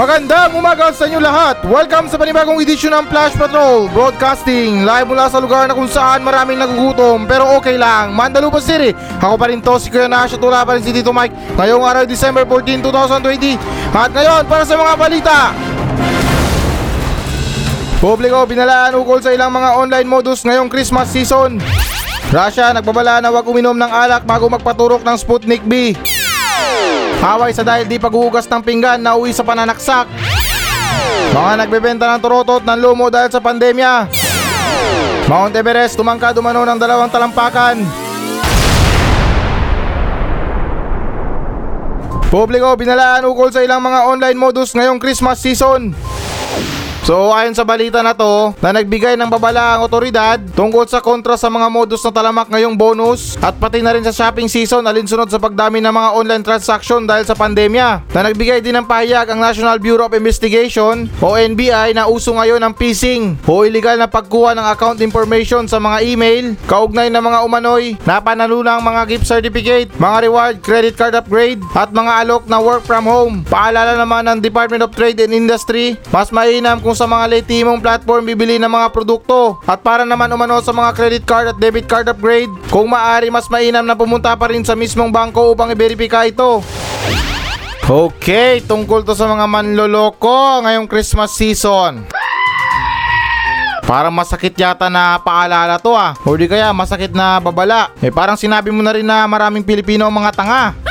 Magandang umaga sa inyo lahat! Welcome sa panibagong edisyon ng Flash Patrol Broadcasting. Live mula sa lugar na kung saan maraming nagugutom. Pero okay lang, Mandalupa City. Ako pa rin to, si Kuya Nash at wala pa rin si Tito Mike Ngayong araw December 14, 2020 At ngayon para sa mga balita. Publiko binalaan ukol sa ilang mga online modus ngayong Christmas season. Russia nagbabala na wag uminom ng alak bago magpaturok ng Sputnik B Haway sa dahil di paghuhugas ng pinggan na uwi sa pananaksak. Mga nagbebenta ng turotot ng lumo dahil sa pandemya. Mount Everest tumangka dumano ng dalawang talampakan. Publiko binalaan ukol sa ilang mga online modus ngayong Christmas season. So ayon sa balita na to, na nagbigay ng babala ang otoridad tungkol sa kontra sa mga modus na talamak ngayong bonus at pati na rin sa shopping season alinsunod sa pagdami ng mga online transaction dahil sa pandemya. Na nagbigay din ng pahayag ang National Bureau of Investigation o NBI na uso ngayon ng phishing o illegal na pagkuha ng account information sa mga email, kaugnay ng mga umanoy, napanalulang mga gift certificate, mga reward, credit card upgrade at mga alok na work from home. Paalala naman ng Department of Trade and Industry, mas mainam kung sa mga lehitimong platform bibili ng mga produkto at para naman umano sa mga credit card at debit card upgrade, kung maaari mas mainam na pumunta pa rin sa mismong bangko upang i-verify ito. Okay, tungkol to sa mga manloloko ngayong Christmas season. Parang masakit yata na paalala to ah. O di kaya masakit na babala. Eh parang sinabi mo na rin na maraming Pilipino ang mga tanga.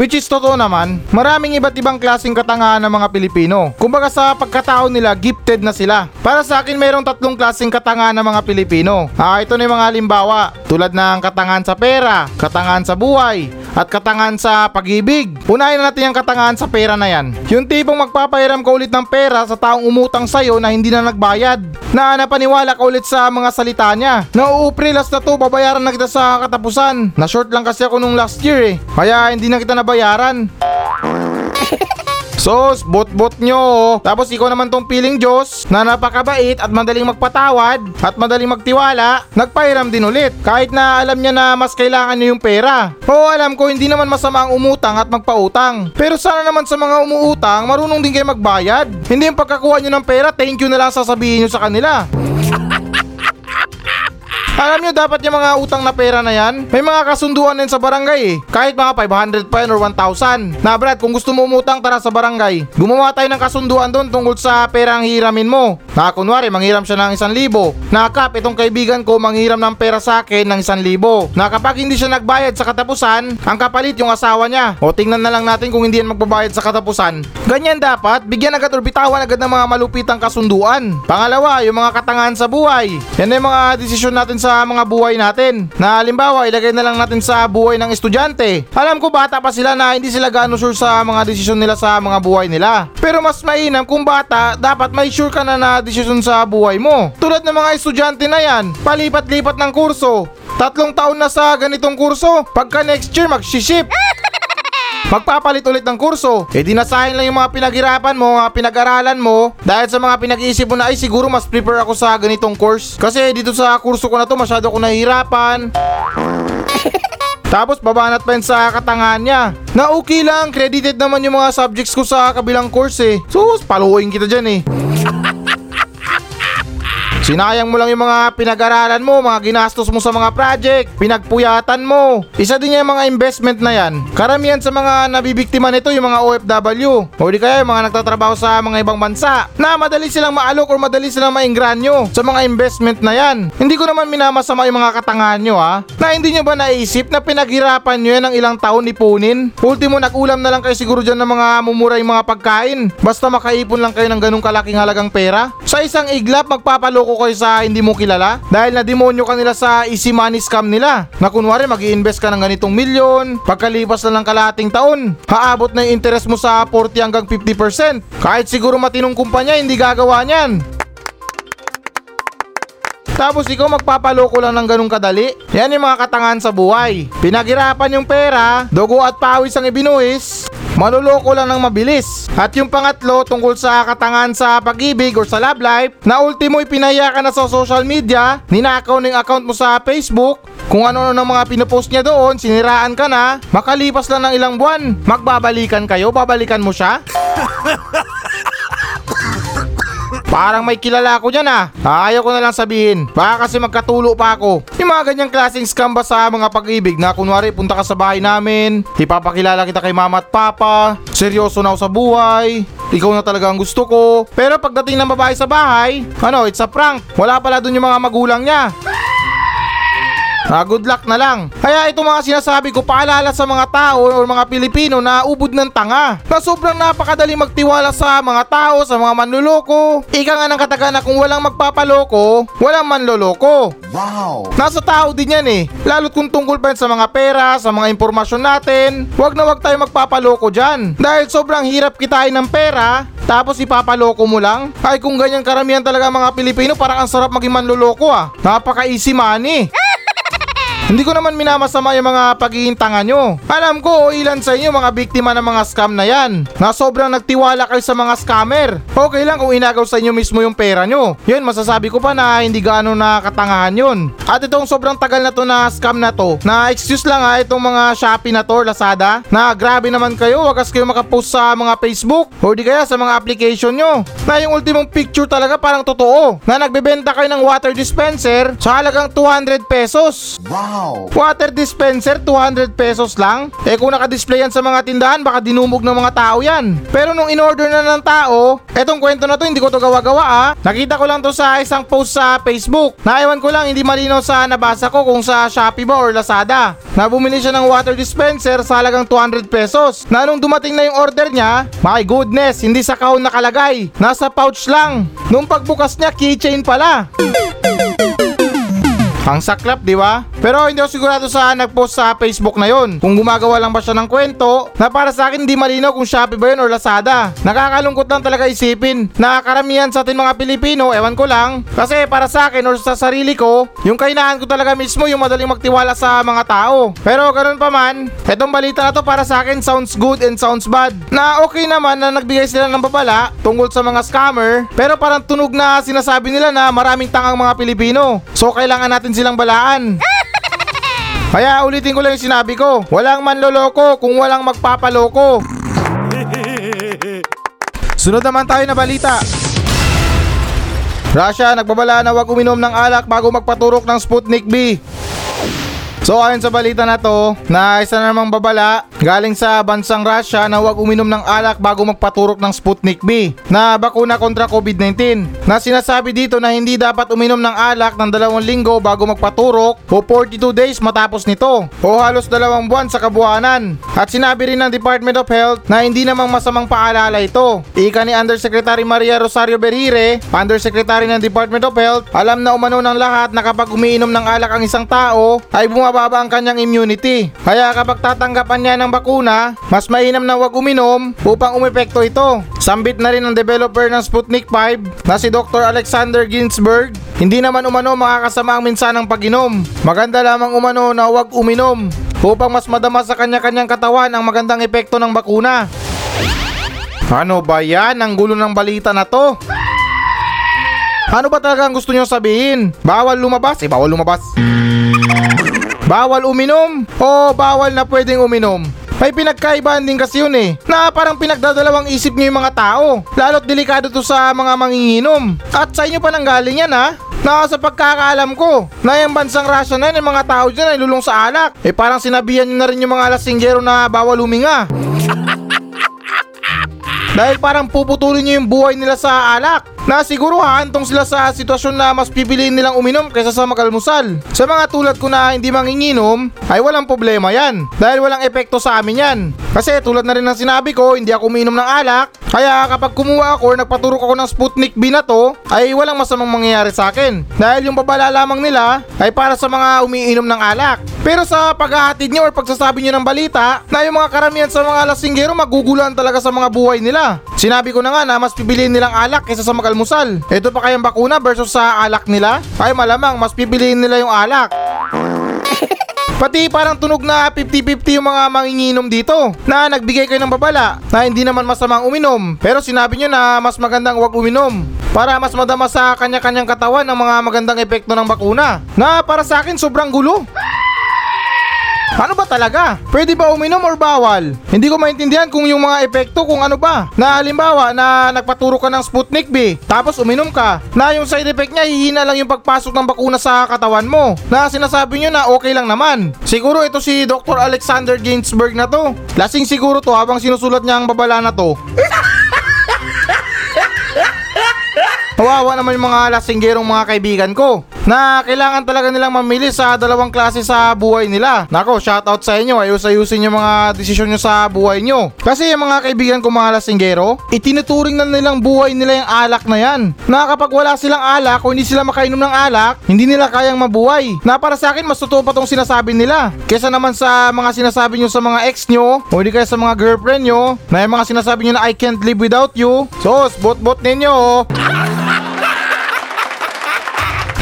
Which is totoo naman, maraming iba't ibang klaseng katangahan ng mga Pilipino. Kumbaga sa pagkatao nila, gifted na sila. Para sa akin, mayroong tatlong klaseng katangahan ng mga Pilipino. Ah, ito na yung mga halimbawa. Tulad ng katangahan sa pera, katangahan sa buhay, at katangahan sa pag-ibig. Unahin na natin yung katangahan sa pera na yan. Yung tipong magpapahiram ka ulit ng pera sa taong umutang sa'yo na hindi na nagbayad. Na napaniwala ka ulit sa mga salita niya. Na uuprilas na to, babayaran na kita sa katapusan. Na short lang kasi ako nung last year eh. Kaya hindi na kita nabayaran. Sos, bot-bot nyo. oh. Tapos ikaw naman tong piling Diyos na napakabait at madaling magpatawad at madaling magtiwala, nagpahiram din ulit. Kahit na alam niya na mas kailangan niyo yung pera. Oo, alam ko hindi naman masama ang umutang at magpautang. Pero sana naman sa mga umuutang, marunong din kayo magbayad. Hindi yung pagkakuha niyo ng pera, thank you na lang sasabihin niyo sa kanila. Alam nyo, dapat yung mga utang na pera na yan, may mga kasunduan din sa barangay eh. Kahit mga 500 pa yan or 1,000. Na Brad, kung gusto mo umutang, tara sa barangay. Gumawa tayo ng kasunduan doon tungkol sa pera ang hiramin mo. Na kunwari, manghiram siya ng 1,000. Na kap, itong kaibigan ko manghiram ng pera sa akin ng 1,000. Na kapag hindi siya nagbayad sa katapusan, ang kapalit yung asawa niya. O tingnan na lang natin kung hindi yan magbabayad sa katapusan. Ganyan dapat, bigyan agad or bitawan agad ng mga malupitang kasunduan. Pangalawa, yung mga katangahan sa buhay. Yan na yung mga desisyon natin sa mga buhay natin. Na halimbawa, ilagay na lang natin sa buhay ng estudyante. Alam ko bata pa sila na hindi sila gaano sure sa mga desisyon nila sa mga buhay nila. Pero mas mainam kung bata, dapat may sure ka na na desisyon sa buhay mo. Tulad ng mga estudyante na yan, palipat-lipat ng kurso. Tatlong taon na sa ganitong kurso, pagka next year magsiship. Magpapalit ulit ng kurso. E di nasahin lang yung mga pinaghirapan mo, mga pinag-aralan mo. Dahil sa mga pinag-iisip mo na ay siguro mas prepare ako sa ganitong course. Kasi dito sa kurso ko na to masyado ako nahihirapan. Tapos babanat pa yun sa katangahan niya. Na okay lang, credited naman yung mga subjects ko sa kabilang course eh. So, paluin kita dyan eh. Sinayang mo lang yung mga pinag-aralan mo, mga ginastos mo sa mga project, pinagpuyatan mo. Isa din yung mga investment na yan. Karamihan sa mga nabibiktima nito yung mga OFW. O di kaya yung mga nagtatrabaho sa mga ibang bansa na madali silang maalok or madali silang maingranyo sa mga investment na yan. Hindi ko naman minamasama yung mga katangahan nyo ha. Na hindi nyo ba naisip na pinaghirapan nyo yan ng ilang taon ipunin? Ultimo nag-ulam na lang kayo siguro dyan ng mga mumuray mga pagkain. Basta makaipon lang kayo ng ganung kalaking halagang pera. Sa isang iglap magpapaloko kayo sa hindi mo kilala dahil na demonyo ka nila sa easy money scam nila. Na kunwari mag invest ka ng ganitong milyon, pagkalipas na lang kalating taon, haabot na yung interest mo sa 40 hanggang 50%. Kahit siguro matinong kumpanya, hindi gagawa niyan. Tapos ikaw magpapaloko lang ng ganung kadali? Yan yung mga katangahan sa buhay. Pinaghirapan yung pera, dugo at pawis ang ibinuhis, Maluloko lang ng mabilis. At yung pangatlo tungkol sa katangan sa pag-ibig or sa love life, na ultimo ipinaya ka na sa social media, ninakaw ng account mo sa Facebook, kung ano-ano ng mga pinupost niya doon, siniraan ka na, makalipas lang ng ilang buwan, magbabalikan kayo, babalikan mo siya? Parang may kilala ako dyan ah. Ayaw ko na lang sabihin. Baka kasi magkatulo pa ako. Yung mga ganyang klaseng scam ba sa mga pag-ibig na kunwari punta ka sa bahay namin, ipapakilala kita kay mama at papa, seryoso na ako sa buhay, ikaw na talaga ang gusto ko. Pero pagdating ng babae sa bahay, ano, it's a prank. Wala pala dun yung mga magulang niya. Ah, good luck na lang. Kaya itong mga sinasabi ko paalala sa mga tao o mga Pilipino na ubod ng tanga. Na sobrang napakadali magtiwala sa mga tao, sa mga manluloko. Ika nga ng kataga na kung walang magpapaloko, walang manloloko. Wow! Nasa tao din yan eh. Lalo't kung tungkol pa yan sa mga pera, sa mga impormasyon natin, wag na wag tayo magpapaloko dyan. Dahil sobrang hirap kitain ng pera, tapos ipapaloko mo lang? Ay kung ganyan karamihan talaga mga Pilipino, parang ang sarap maging manloloko ah. Napaka easy money. Hindi ko naman minamasama yung mga pagiging tanga nyo. Alam ko o ilan sa inyo mga biktima ng mga scam na yan. Na sobrang nagtiwala kayo sa mga scammer. Okay lang kung inagaw sa inyo mismo yung pera nyo. Yun, masasabi ko pa na hindi gaano na katangahan yun. At itong sobrang tagal na to na scam na to, na excuse lang ha itong mga Shopee na to, Lazada, na grabe naman kayo, wagas kayo makapost sa mga Facebook o di kaya sa mga application nyo. Na yung ultimong picture talaga parang totoo. Na nagbebenta kayo ng water dispenser sa halagang 200 pesos. Wow! Water dispenser, 200 pesos lang? Eh kung nakadisplay yan sa mga tindahan, baka dinumog ng mga tao yan. Pero nung in-order na ng tao, etong kwento na to, hindi ko to gawa-gawa ah. Nakita ko lang to sa isang post sa Facebook. Naiwan ko lang, hindi malinaw sa nabasa ko kung sa Shopee ba or Lazada. Na bumili siya ng water dispenser sa halagang 200 pesos. Na nung dumating na yung order niya, my goodness, hindi sa kahon nakalagay. Nasa pouch lang. Nung pagbukas niya, keychain pala. Ang saklap, di ba? Pero hindi ako sigurado sa nag-post sa Facebook na yon. Kung gumagawa lang ba siya ng kwento, na para sa akin hindi malinaw kung Shopee ba yun or Lazada. Nakakalungkot lang talaga isipin na karamihan sa atin mga Pilipino, ewan ko lang, kasi para sa akin or sa sarili ko, yung kainahan ko talaga mismo yung madaling magtiwala sa mga tao. Pero ganun pa man, etong balita na to para sa akin sounds good and sounds bad. Na okay naman na nagbigay sila ng babala tungkol sa mga scammer, pero parang tunog na sinasabi nila na maraming tangang mga Pilipino. So kailangan natin silang balaan. Kaya ulitin ko lang yung sinabi ko, walang manloloko kung walang magpapaloko. Sunod naman tayo na balita. Russia nagbabala na wag uminom ng alak bago magpaturok ng Sputnik B. So ayon sa balita na to, na isa na namang babala galing sa bansang Russia na huwag uminom ng alak bago magpaturok ng Sputnik B na bakuna kontra COVID-19 na sinasabi dito na hindi dapat uminom ng alak ng dalawang linggo bago magpaturok o 42 days matapos nito o halos dalawang buwan sa kabuhanan. At sinabi rin ng Department of Health na hindi namang masamang paalala ito. Ika ni Undersecretary Maria Rosario Berire, Undersecretary ng Department of Health, alam na umano ng lahat na kapag umiinom ng alak ang isang tao ay bumababa ang kanyang immunity. Kaya kapag tatanggapan niya ng bakuna, mas mainam na huwag uminom upang umepekto ito. Sambit na rin ng developer ng Sputnik 5 na si Dr. Alexander Ginsberg, hindi naman umano makakasama ang minsanang pag-inom. Maganda lamang umano na huwag uminom upang mas madama sa kanya-kanyang katawan ang magandang epekto ng bakuna. Ano ba yan? Ang gulo ng balita na to. Ano ba talaga ang gusto nyo sabihin? Bawal lumabas? Eh, bawal lumabas. Bawal uminom o bawal na pwedeng uminom? May pinagkaibahan din kasi yun eh, na parang pinagdadalawang isip nyo yung mga tao. Lalo't delikado to sa mga manginginom. At sa inyo pa nang galing yan ha? Na sa pagkakaalam ko, na yung bansang Russia na yun, yung mga tao dyan ay lulong sa alak. Eh parang sinabihan nyo na rin yung mga lasinggero na bawal huminga. Dahil parang puputulin nyo yung buhay nila sa alak na siguro hahantong sila sa sitwasyon na mas pipiliin nilang uminom kaysa sa magalmusal. Sa mga tulad ko na hindi manginginom, ay walang problema yan dahil walang epekto sa amin yan. Kasi tulad na rin ng sinabi ko, hindi ako uminom ng alak, kaya kapag kumuha ako or nagpaturok ako ng Sputnik B na to, ay walang masamang mangyayari sa akin. Dahil yung babala lamang nila ay para sa mga umiinom ng alak. Pero sa paghahatid nyo or pagsasabi nyo ng balita, na yung mga karamihan sa mga lasinggero magugulan talaga sa mga buhay nila. Sinabi ko na nga na mas pipiliin nilang alak kaysa sa magalmusal. Ito pa kayang bakuna versus sa alak nila? Ay malamang mas pipiliin nila yung alak. Pati parang tunog na 50-50 yung mga manginginom dito na nagbigay kayo ng babala na hindi naman masamang uminom pero sinabi nyo na mas magandang huwag uminom para mas madama sa kanya-kanyang katawan ang mga magandang epekto ng bakuna na para sa akin sobrang gulo. Ano ba talaga? Pwede ba uminom or bawal? Hindi ko maintindihan kung yung mga epekto kung ano ba. Na halimbawa na nagpaturo ka ng Sputnik B, tapos uminom ka, na yung side effect niya hihina lang yung pagpasok ng bakuna sa katawan mo. Na sinasabi nyo na okay lang naman. Siguro ito si Dr. Alexander Ginsberg na to. Lasing siguro to habang sinusulat niya ang babala na to. Kawawa naman yung mga lasinggerong mga kaibigan ko na kailangan talaga nilang mamili sa dalawang klase sa buhay nila. Nako, shoutout sa inyo. Ayus-ayusin yung mga desisyon nyo sa buhay nyo. Kasi yung mga kaibigan ko mga lasinggero, itinuturing na nilang buhay nila yung alak na yan. Na kapag wala silang alak o hindi sila makainom ng alak, hindi nila kayang mabuhay. Na para sa akin, mas totoo pa tong sinasabi nila. Kesa naman sa mga sinasabi nyo sa mga ex nyo o hindi kaya sa mga girlfriend nyo na yung mga sinasabi nyo na I can't live without you. So, bot-bot ninyo. oh.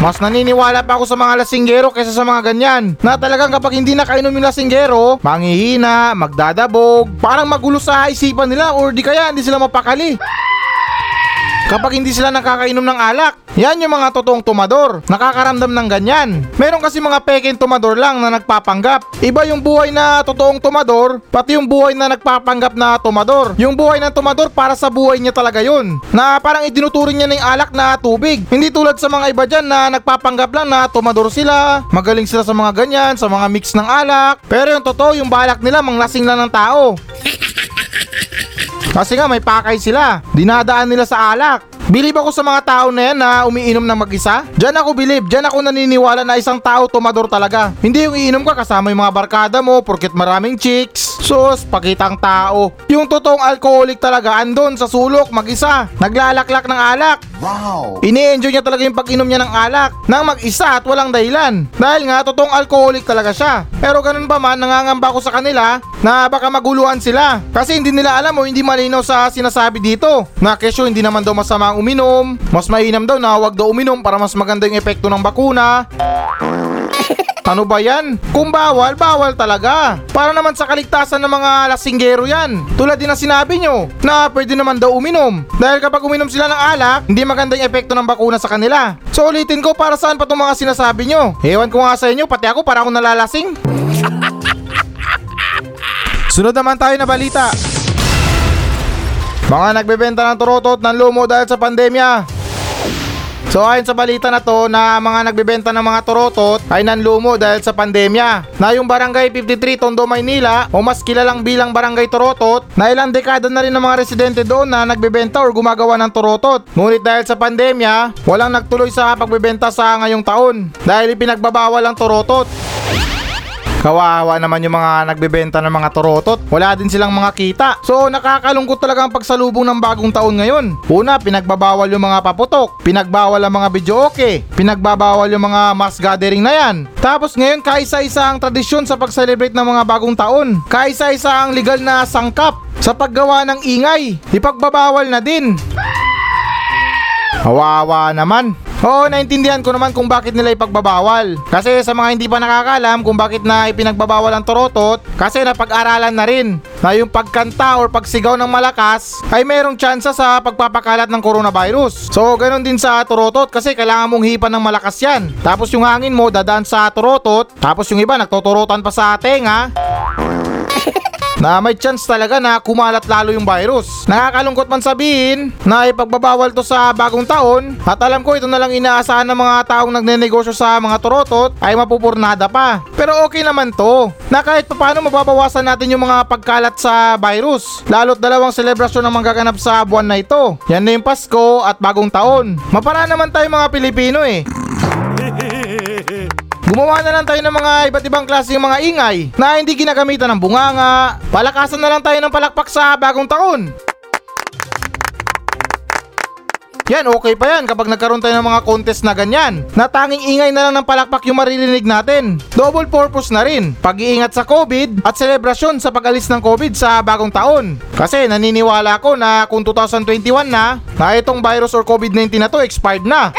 Mas naniniwala pa ako sa mga lasinggero kaysa sa mga ganyan. Na talagang kapag hindi nakainom yung lasinggero, manghihina, magdadabog, parang magulo sa isipan nila or di kaya hindi sila mapakali. Kapag hindi sila nakakainom ng alak, yan yung mga totoong tumador. Nakakaramdam ng ganyan. Meron kasi mga peking tumador lang na nagpapanggap. Iba yung buhay na totoong tumador, pati yung buhay na nagpapanggap na tumador. Yung buhay ng tumador para sa buhay niya talaga yun. Na parang itinuturing niya ng alak na tubig. Hindi tulad sa mga iba dyan na nagpapanggap lang na tumador sila. Magaling sila sa mga ganyan, sa mga mix ng alak. Pero yung totoo, yung balak nila manglasing lang ng tao. Kasi nga may pakay sila. Dinadaan nila sa alak. Bilib ako sa mga tao na yan na umiinom ng mag-isa. Diyan ako bilib, diyan ako naniniwala na isang tao tumador talaga. Hindi yung iinom ka kasama yung mga barkada mo porket maraming chicks. Sus, pakitang tao. Yung totoong alcoholic talaga andon sa sulok mag-isa. Naglalaklak ng alak. Wow! Ini-enjoy niya talaga yung pag-inom niya ng alak nang mag-isa at walang dahilan. Dahil nga, totoong alcoholic talaga siya. Pero ganun pa man, nangangamba ko sa kanila na baka maguluhan sila. Kasi hindi nila alam o hindi malinaw sa sinasabi dito. Na kesyo hindi naman daw masama ang uminom. Mas mainam daw na huwag daw uminom para mas maganda yung epekto ng bakuna. Ano ba yan? Kung bawal, bawal talaga. Para naman sa kaligtasan ng mga lasinggero yan. Tulad din ng sinabi nyo, na pwede naman daw uminom. Dahil kapag uminom sila ng alak, hindi maganda yung epekto ng bakuna sa kanila. So ulitin ko para saan pa itong mga sinasabi nyo. Ewan ko nga sa inyo, pati ako para ako nalalasing. Sunod naman tayo na balita. Mga nagbebenta ng turotot ng lumo dahil sa pandemya. So ayon sa balita na to na mga nagbebenta ng mga turotot ay nanlumo dahil sa pandemya. Na yung barangay 53 Tondo, Maynila o mas kilalang bilang barangay turotot na ilang dekada na rin ng mga residente doon na nagbebenta or gumagawa ng turotot. Ngunit dahil sa pandemya, walang nagtuloy sa pagbebenta sa ngayong taon dahil ipinagbabawal ang turotot. Kawawa naman yung mga nagbebenta ng mga torotot. Wala din silang mga kita. So nakakalungkot talaga ang pagsalubong ng bagong taon ngayon. Una, pinagbabawal yung mga paputok. Pinagbawal ang mga video okay. Pinagbabawal yung mga mass gathering na yan. Tapos ngayon, kaisa-isa ang tradisyon sa pag-celebrate ng mga bagong taon. Kaisa-isa ang legal na sangkap sa paggawa ng ingay. Ipagbabawal na din. Kawawa naman. Oo, naintindihan ko naman kung bakit nila ipagbabawal. Kasi sa mga hindi pa nakakalam kung bakit na ipinagbabawal ang torotot, kasi napag-aralan na rin na yung pagkanta or pagsigaw ng malakas ay merong tsansa sa pagpapakalat ng coronavirus. So, ganun din sa torotot kasi kailangan mong hipan ng malakas yan. Tapos yung hangin mo dadaan sa torotot, tapos yung iba nagtotorotan pa sa tenga na may chance talaga na kumalat lalo yung virus. Nakakalungkot man sabihin na ipagbabawal to sa bagong taon at alam ko ito na lang inaasahan ng mga taong nagnenegosyo sa mga torotot ay mapupurnada pa. Pero okay naman to na kahit paano mababawasan natin yung mga pagkalat sa virus. Lalo't dalawang selebrasyon ang magaganap sa buwan na ito. Yan na yung Pasko at bagong taon. Mapara naman tayo mga Pilipino eh. Gumawa na lang tayo ng mga iba't ibang klase ng mga ingay na hindi ginagamitan ng bunganga. Palakasan na lang tayo ng palakpak sa bagong taon. Yan, okay pa yan kapag nagkaroon tayo ng mga contest na ganyan. Na tanging ingay na lang ng palakpak yung maririnig natin. Double purpose na rin. Pag-iingat sa COVID at selebrasyon sa pag-alis ng COVID sa bagong taon. Kasi naniniwala ko na kung 2021 na, na itong virus or COVID-19 na to expired na.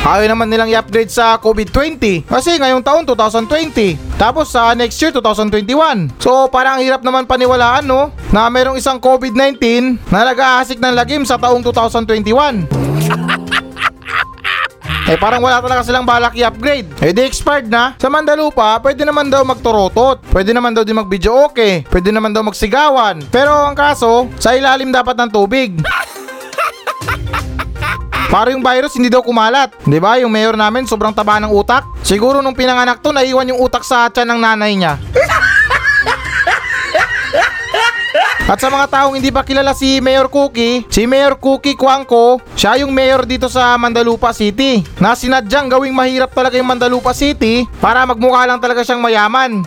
Ayaw naman nilang i-upgrade sa COVID-20 kasi ngayong taon 2020. Tapos sa next year 2021. So parang ang hirap naman paniwalaan no na merong isang COVID-19 na nag-aasik ng lagim sa taong 2021. Eh parang wala talaga silang balak i-upgrade. Eh di expired na. Sa Mandalupa, pwede naman daw magturotot. Pwede naman daw di mag-video okay. Pwede naman daw magsigawan. Pero ang kaso, sa ilalim dapat ng tubig. Para yung virus hindi daw kumalat. 'Di ba? Yung mayor namin sobrang taba ng utak. Siguro nung pinanganak to, naiwan yung utak sa tiyan ng nanay niya. At sa mga taong hindi pa kilala si Mayor Cookie, si Mayor Cookie Kuangko, siya yung mayor dito sa Mandalupa City. Na sinadyang gawing mahirap talaga yung Mandalupa City para magmukha lang talaga siyang mayaman.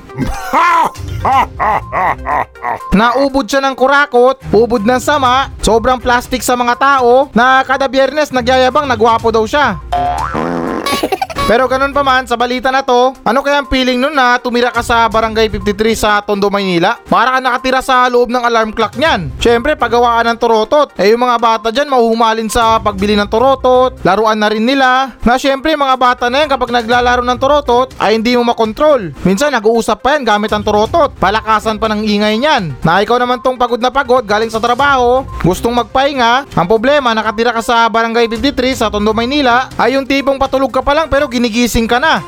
Naubod siya ng kurakot, ubod ng sama, sobrang plastic sa mga tao na kada biyernes nagyayabang nagwapo daw siya. Pero ganun pa man, sa balita na to, ano kaya ang feeling nun na tumira ka sa Barangay 53 sa Tondo, Maynila? Para ka nakatira sa loob ng alarm clock niyan. Siyempre, pagawaan ng torotot. Eh yung mga bata dyan, mahuhumalin sa pagbili ng torotot, laruan na rin nila. Na siyempre, mga bata na yan kapag naglalaro ng torotot, ay hindi mo makontrol. Minsan, nag-uusap pa yan gamit ang torotot. Palakasan pa ng ingay niyan. Na ikaw naman tong pagod na pagod, galing sa trabaho, gustong magpahinga. Ang problema, nakatira ka sa Barangay 53 sa Tondo, Maynila, ay yung tipong patulog ka pa lang pero ginigising ka na.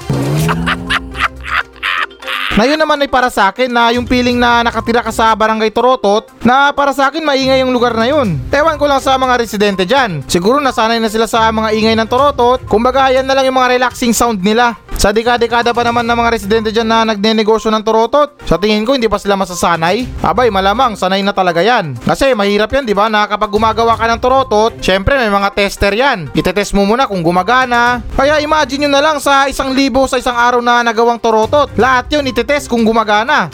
Na yun naman ay para sa akin na yung feeling na nakatira ka sa barangay Torotot na para sa akin maingay yung lugar na yun. Ewan ko lang sa mga residente dyan. Siguro nasanay na sila sa mga ingay ng Torotot. Kumbaga yan na lang yung mga relaxing sound nila. Sa dekada-dekada pa naman ng mga residente dyan na nagnenegosyo ng Torotot, sa tingin ko hindi pa sila masasanay. Abay, malamang sanay na talaga yan. Kasi mahirap yan, di ba, na kapag gumagawa ka ng Torotot, syempre may mga tester yan. Itetest mo muna kung gumagana. Kaya imagine nyo na lang sa isang libo sa isang araw na nagawang Torotot. Lahat yun itetest kung gumagana.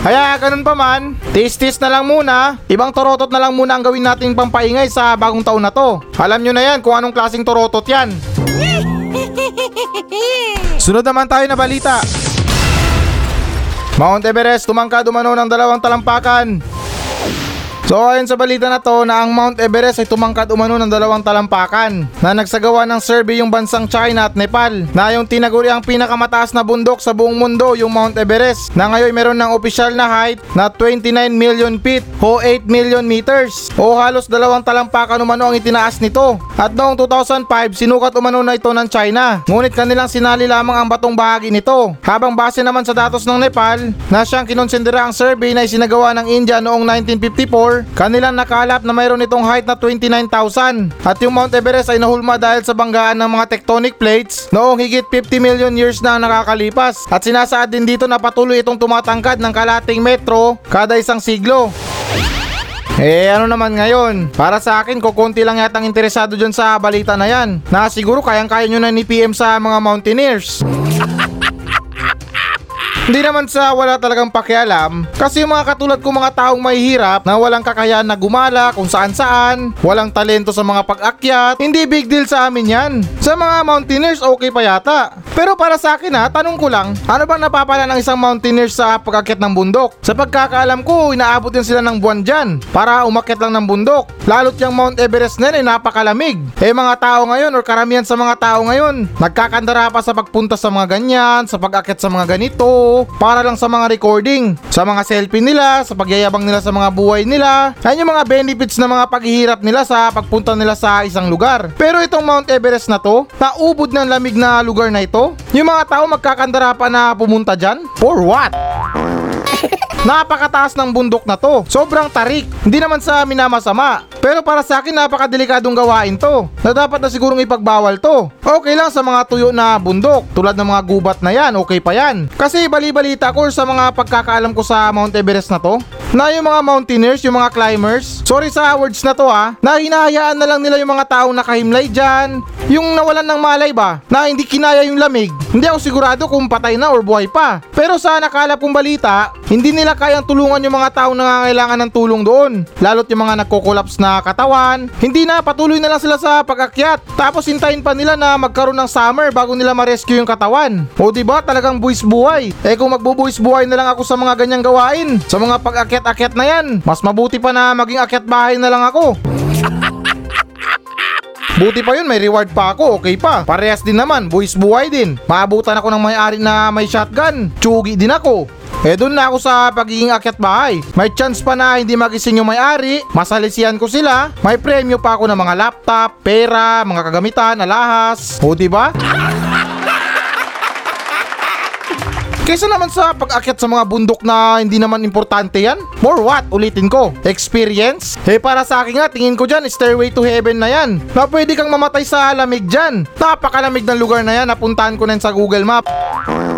Kaya ganun pa man, tis-tis na lang muna, ibang torotot na lang muna ang gawin nating pampaingay sa bagong taon na to. Alam nyo na yan kung anong klaseng torotot yan. Sunod naman tayo na balita. Mount Everest tumangkad umano ng dalawang talampakan. So ayon sa balita na to na ang Mount Everest ay tumangkad umano ng dalawang talampakan na nagsagawa ng survey yung bansang China at Nepal. Na yung tinaguri ang pinakamataas na bundok sa buong mundo yung Mount Everest na ngayon meron ng opisyal na height na 29 million feet o 8 million meters. O halos dalawang talampakan umano ang itinaas nito. At noong 2005 sinukat umano na ito ng China. Ngunit kanilang sinali lamang ang batong bahagi nito. Habang base naman sa datos ng Nepal na siyang kinonsidera ang survey na isinagawa ng India noong 1954 Kanilang nakalap na mayroon itong height na 29,000 at yung Mount Everest ay nahulma dahil sa banggaan ng mga tectonic plates noong higit 50 million years na ang nakakalipas at sinasaad din dito na patuloy itong tumatangkad ng kalating metro kada isang siglo. Eh ano naman ngayon? Para sa akin, kukunti lang yatang interesado dyan sa balita na yan. Na siguro kayang-kaya nyo na ni PM sa mga mountaineers. Hindi naman sa wala talagang pakialam kasi yung mga katulad ko mga taong mahihirap na walang kakayahan na gumala kung saan saan, walang talento sa mga pag-akyat, hindi big deal sa amin yan. Sa mga mountaineers okay pa yata. Pero para sa akin ha, tanong ko lang, ano bang napapala ng isang mountaineer sa pag-akyat ng bundok? Sa pagkakaalam ko, inaabot din sila ng buwan dyan para umakyat lang ng bundok. Lalo't yung Mount Everest na yan ay napakalamig. Eh mga tao ngayon or karamihan sa mga tao ngayon, nagkakandara pa sa pagpunta sa mga ganyan, sa pag-akyat sa mga ganito, para lang sa mga recording, sa mga selfie nila, sa pagyayabang nila sa mga buhay nila. Yan yung mga benefits na mga paghihirap nila sa pagpunta nila sa isang lugar. Pero itong Mount Everest na to, naubod ng lamig na lugar na ito, yung mga tao magkakandara pa na pumunta dyan? For what? Napakataas ng bundok na to. Sobrang tarik. Hindi naman sa minamasama. Pero para sa akin napakadelikadong gawain to. Na dapat na sigurong ipagbawal to. Okay lang sa mga tuyo na bundok. Tulad ng mga gubat na yan, okay pa yan. Kasi bali-balita ko sa mga pagkakaalam ko sa Mount Everest na to. Na yung mga mountaineers, yung mga climbers. Sorry sa words na to ha. Na hinahayaan na lang nila yung mga taong nakahimlay dyan. Yung nawalan ng malay ba? Na hindi kinaya yung lamig. Hindi ako sigurado kung patay na or buhay pa. Pero sa nakalap kong balita, hindi nila kayang tulungan yung mga taong nangangailangan ng tulong doon. Lalo't yung mga nagko-collapse na katawan. Hindi na, patuloy na lang sila sa pag-akyat. Tapos hintayin pa nila na magkaroon ng summer bago nila ma-rescue yung katawan. O di ba talagang buwis buhay. Eh kung magbubuwis buhay na lang ako sa mga ganyang gawain, sa mga pag-akyat-akyat na yan, mas mabuti pa na maging akyat bahay na lang ako. Buti pa yun, may reward pa ako, okay pa. Parehas din naman, buwis buhay din. Maabutan ako ng may-ari na may shotgun. Tsugi din ako. Eh doon na ako sa pagiging akyat bahay. May chance pa na hindi magising yung may-ari, masalisihan ko sila, may premyo pa ako ng mga laptop, pera, mga kagamitan, alahas. O diba? Kaysa naman sa pag-akyat sa mga bundok na hindi naman importante yan. For what? Ulitin ko. Experience? Eh para sa akin nga, tingin ko dyan, stairway to heaven na yan. Na pwede kang mamatay sa lamig dyan. Napakalamig ng lugar na yan, napuntahan ko na sa Google Map.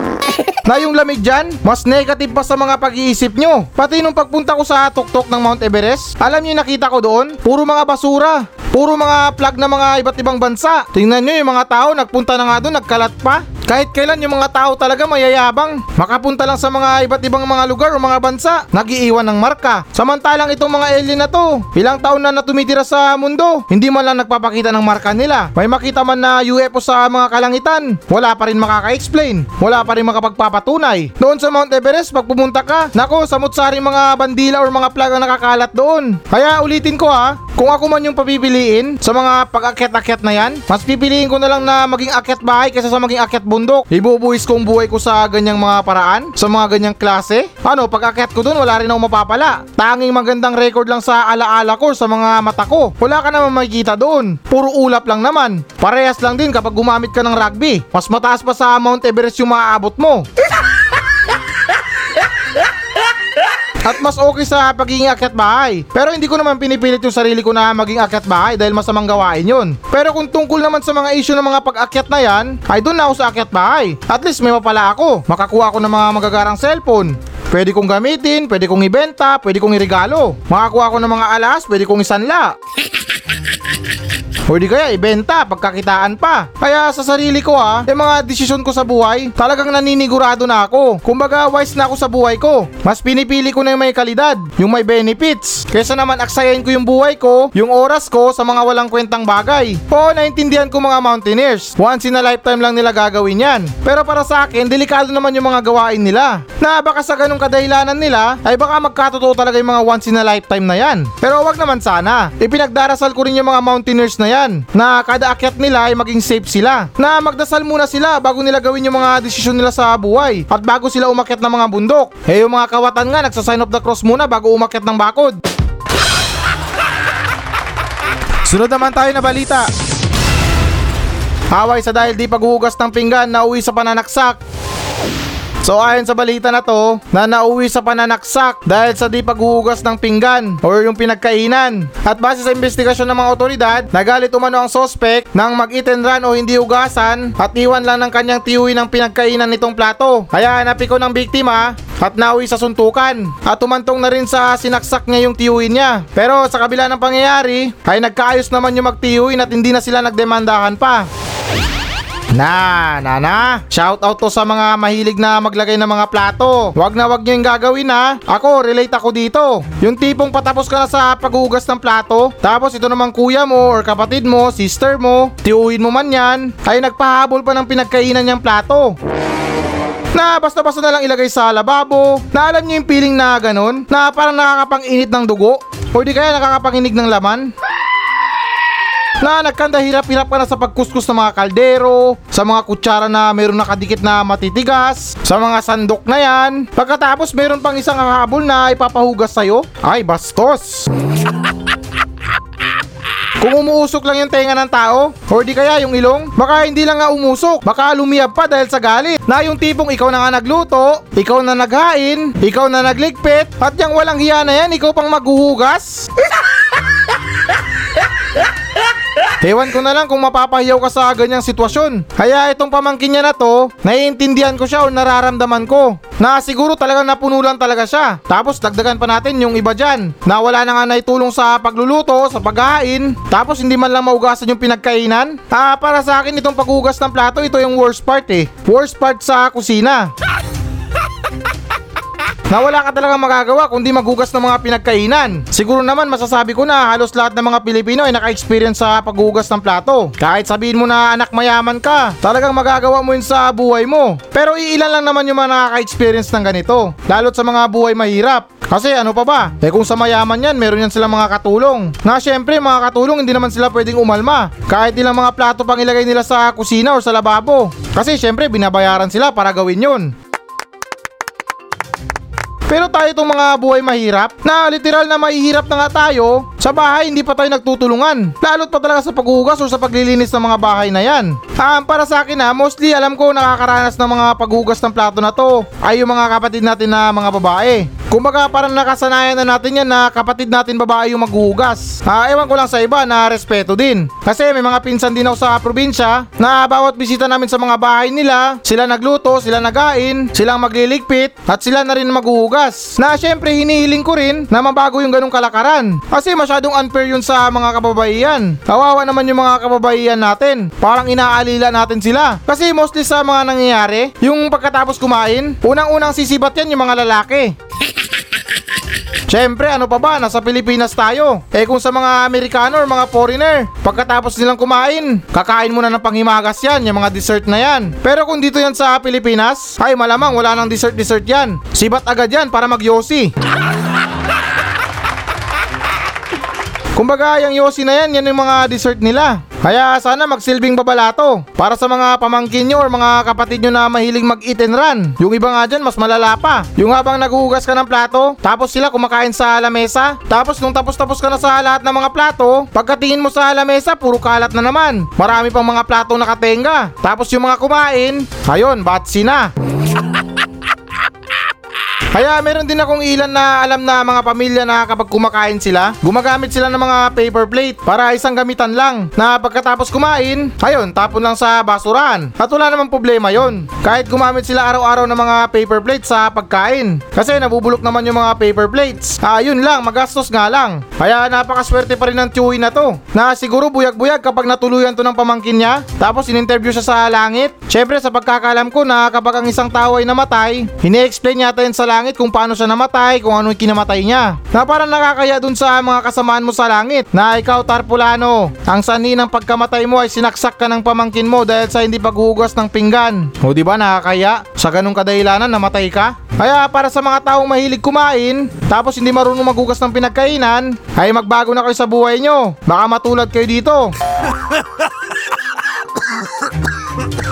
na yung lamig dyan, mas negative pa sa mga pag-iisip nyo. Pati nung pagpunta ko sa tuktok ng Mount Everest, alam nyo nakita ko doon? Puro mga basura. Puro mga plug na mga iba't ibang bansa. Tingnan nyo yung mga tao, nagpunta na nga doon, nagkalat pa. Kahit kailan yung mga tao talaga mayayabang. Makapunta lang sa mga iba't ibang mga lugar o mga bansa, nagiiwan ng marka. Samantalang itong mga alien na to, ilang taon na natumitira sa mundo, hindi man lang nagpapakita ng marka nila. May makita man na UFO sa mga kalangitan, wala pa rin makaka-explain, wala pa rin makapagpapatunay. Doon sa Mount Everest, pag pumunta ka, nako, samot-saring mga bandila or mga plug ang nakakalat doon. Kaya ulitin ko ha, kung ako man yung papipiliin sa mga pag-akyat-akyat na yan, mas pipiliin ko na lang na maging akyat bahay kaysa sa maging akyat bundok. Ibubuwis kong buhay ko sa ganyang mga paraan, sa mga ganyang klase. Ano, pag akyat ko doon, wala rin ako mapapala. Tanging magandang record lang sa alaala ko, sa mga mata ko. Wala ka naman makikita doon. Puro ulap lang naman. Parehas lang din kapag gumamit ka ng rugby. Mas mataas pa sa Mount Everest yung maaabot mo. At mas okay sa pagiging akyat bahay. Pero hindi ko naman pinipilit yung sarili ko na maging akyat bahay dahil masamang gawain yun. Pero kung tungkol naman sa mga issue ng mga pag-akyat na yan, ay doon na ako sa akyat bahay. At least may mapala ako. Makakuha ako ng mga magagarang cellphone. Pwede kong gamitin, pwede kong ibenta, pwede kong irigalo. Makakuha ako ng mga alas, pwede kong isanla. O di kaya ibenta, pagkakitaan pa. Kaya sa sarili ko ha, yung mga desisyon ko sa buhay, talagang naninigurado na ako. Kumbaga wise na ako sa buhay ko. Mas pinipili ko na yung may kalidad, yung may benefits. Kesa naman aksayain ko yung buhay ko, yung oras ko sa mga walang kwentang bagay. Oo, naintindihan ko mga mountaineers. Once in a lifetime lang nila gagawin yan. Pero para sa akin, delikado naman yung mga gawain nila. Na baka sa ganung kadahilanan nila, ay baka magkatotoo talaga yung mga once in a lifetime na yan. Pero wag naman sana. Ipinagdarasal ko rin yung mga mountaineers na yan na kada akyat nila ay maging safe sila. Na magdasal muna sila bago nila gawin yung mga desisyon nila sa buhay at bago sila umakyat ng mga bundok. Eh yung mga kawatan nga nagsa-sign of the cross muna bago umakyat ng bakod. Sunod naman tayo na balita. Haway sa dahil di paghuhugas ng pinggan na uwi sa pananaksak. So ayon sa balita na to, na nauwi sa pananaksak dahil sa di paghuhugas ng pinggan or yung pinagkainan. At base sa investigasyon ng mga otoridad, nagalit umano ang sospek nang mag-eat and o hindi hugasan at iwan lang ng kanyang tiwi ng pinagkainan nitong plato. Kaya napiko ng biktima at nauwi sa suntukan at tumantong na rin sa sinaksak niya yung tiyuin niya. Pero sa kabila ng pangyayari ay nagkaayos naman yung magtiyuin at hindi na sila nagdemandahan pa. Na, na, na. Shout out to sa mga mahilig na maglagay ng mga plato. Wag na wag niyo yung gagawin ha. Ako, relate ako dito. Yung tipong patapos ka na sa paghugas ng plato, tapos ito naman kuya mo or kapatid mo, sister mo, tiuhin mo man yan, ay nagpahabol pa ng pinagkainan niyang plato na basta-basta na lang ilagay sa lababo, na alam niyo yung feeling na ganun, na parang nakakapang-init ng dugo, o di kaya nakakapanginig ng laman na nagkanda hirap-hirap ka na sa pagkuskus ng mga kaldero, sa mga kutsara na meron nakadikit na matitigas, sa mga sandok na yan. Pagkatapos meron pang isang habol na ipapahugas sa'yo, ay bastos. Kung umuusok lang yung tenga ng tao, or di kaya yung ilong, baka hindi lang nga umusok, baka lumiyab pa dahil sa galit. Na yung tipong ikaw na nga nagluto, ikaw na naghain, ikaw na nagligpit, at yung walang hiya na yan, ikaw pang maghuhugas. Ewan ko na lang kung mapapahiyaw ka sa ganyang sitwasyon. Kaya itong pamangkin niya na to, naiintindihan ko siya o nararamdaman ko. Na siguro talagang napuno lang talaga siya. Tapos dagdagan pa natin yung iba dyan. Na wala na nga naitulong sa pagluluto, sa paghain. Tapos hindi man lang maugasan yung pinagkainan. Ah, para sa akin itong paghugas ng plato, ito yung worst part eh. Worst part sa kusina. Na wala ka talaga magagawa kundi maghugas ng mga pinagkainan. Siguro naman masasabi ko na halos lahat ng mga Pilipino ay naka-experience sa paghugas ng plato. Kahit sabihin mo na anak mayaman ka, talagang magagawa mo yun sa buhay mo. Pero iilan lang naman yung mga nakaka-experience ng ganito, lalo't sa mga buhay mahirap. Kasi ano pa ba? Eh kung sa mayaman yan, meron yan silang mga katulong. Na syempre mga katulong hindi naman sila pwedeng umalma. Kahit ilang mga plato pang ilagay nila sa kusina o sa lababo. Kasi syempre binabayaran sila para gawin yun. Pero tayo itong mga buhay mahirap, na literal na mahihirap na nga tayo, sa bahay hindi pa tayo nagtutulungan. Lalo't pa talaga sa paghugas o sa paglilinis ng mga bahay na yan. Um, para sa akin ha, mostly alam ko nakakaranas ng mga paghugas ng plato na to ay yung mga kapatid natin na mga babae. Kumbaga parang nakasanayan na natin yan na kapatid natin babae yung maghuhugas. Ah, ewan ko lang sa iba na respeto din. Kasi may mga pinsan din ako sa probinsya na bawat bisita namin sa mga bahay nila, sila nagluto, sila nagain, silang magliligpit at sila na rin maghuhugas. Na syempre hinihiling ko rin na mabago yung ganong kalakaran. Kasi masyadong unfair yun sa mga kababaihan. Kawawa naman yung mga kababaihan natin. Parang inaalila natin sila. Kasi mostly sa mga nangyayari, yung pagkatapos kumain, unang-unang sisibat yan yung mga lalaki. Siyempre, ano pa ba? Nasa Pilipinas tayo. Eh kung sa mga Amerikano or mga foreigner, pagkatapos nilang kumain, kakain muna ng panghimagas yan, yung mga dessert na yan. Pero kung dito yan sa Pilipinas, ay malamang wala nang dessert-dessert yan. Sibat agad yan para magyosi. Kumbaga, yung yosi na yan, yan yung mga dessert nila. Kaya sana magsilbing babalato para sa mga pamangkin nyo or mga kapatid nyo na mahilig mag-eat and run. Yung iba nga dyan, mas malala pa. Yung habang naguhugas ka ng plato, tapos sila kumakain sa lamesa, tapos nung tapos-tapos ka na sa lahat ng mga plato, pagkatingin mo sa lamesa, puro kalat na naman. Marami pang mga plato nakatenga. Tapos yung mga kumain, ayun, batsi na. Kaya meron din akong ilan na alam na mga pamilya na kapag kumakain sila, gumagamit sila ng mga paper plate para isang gamitan lang na pagkatapos kumain, ayun, tapon lang sa basuran. At wala namang problema yon. Kahit gumamit sila araw-araw ng mga paper plates sa pagkain. Kasi nabubulok naman yung mga paper plates. Ayun lang, magastos nga lang. Kaya napakaswerte pa rin ng Chewy na to. Na siguro buyag-buyag kapag natuluyan to ng pamangkin niya, tapos in-interview siya sa langit. Syempre sa pagkakalam ko na kapag ang isang tao ay namatay, hini-explain yata yun sa langit kung paano siya namatay, kung ano yung kinamatay niya. Na parang nakakaya dun sa mga kasamaan mo sa langit na ikaw Tarpulano, ang sani ng pagkamatay mo ay sinaksak ka ng pamangkin mo dahil sa hindi paghugas ng pinggan. O di ba nakakaya? Sa ganung kadahilanan namatay ka? Kaya para sa mga taong mahilig kumain, tapos hindi marunong maghugas ng pinagkainan, ay magbago na kayo sa buhay nyo. Baka matulad kayo dito.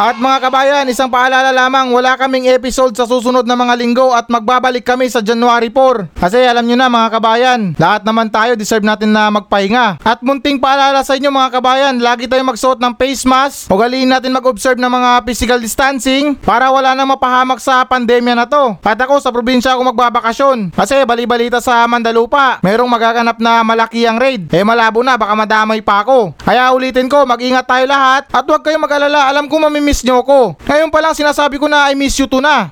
At mga kabayan, isang paalala lamang, wala kaming episode sa susunod na mga linggo at magbabalik kami sa January 4. Kasi alam nyo na mga kabayan, lahat naman tayo deserve natin na magpahinga. At munting paalala sa inyo mga kabayan, lagi tayong magsuot ng face mask. Ugaliin natin mag-observe ng mga physical distancing para wala nang mapahamak sa pandemya na to. At ako sa probinsya ako magbabakasyon. Kasi bali-balita sa Mandalupa, merong magaganap na malaki ang raid. Eh malabo na, baka madamay pa ako. Kaya ulitin ko, mag-ingat tayo lahat at huwag kayong mag-alala. Alam ko mamimiss nyo ko. Ngayon pa lang sinasabi ko na I miss you to na.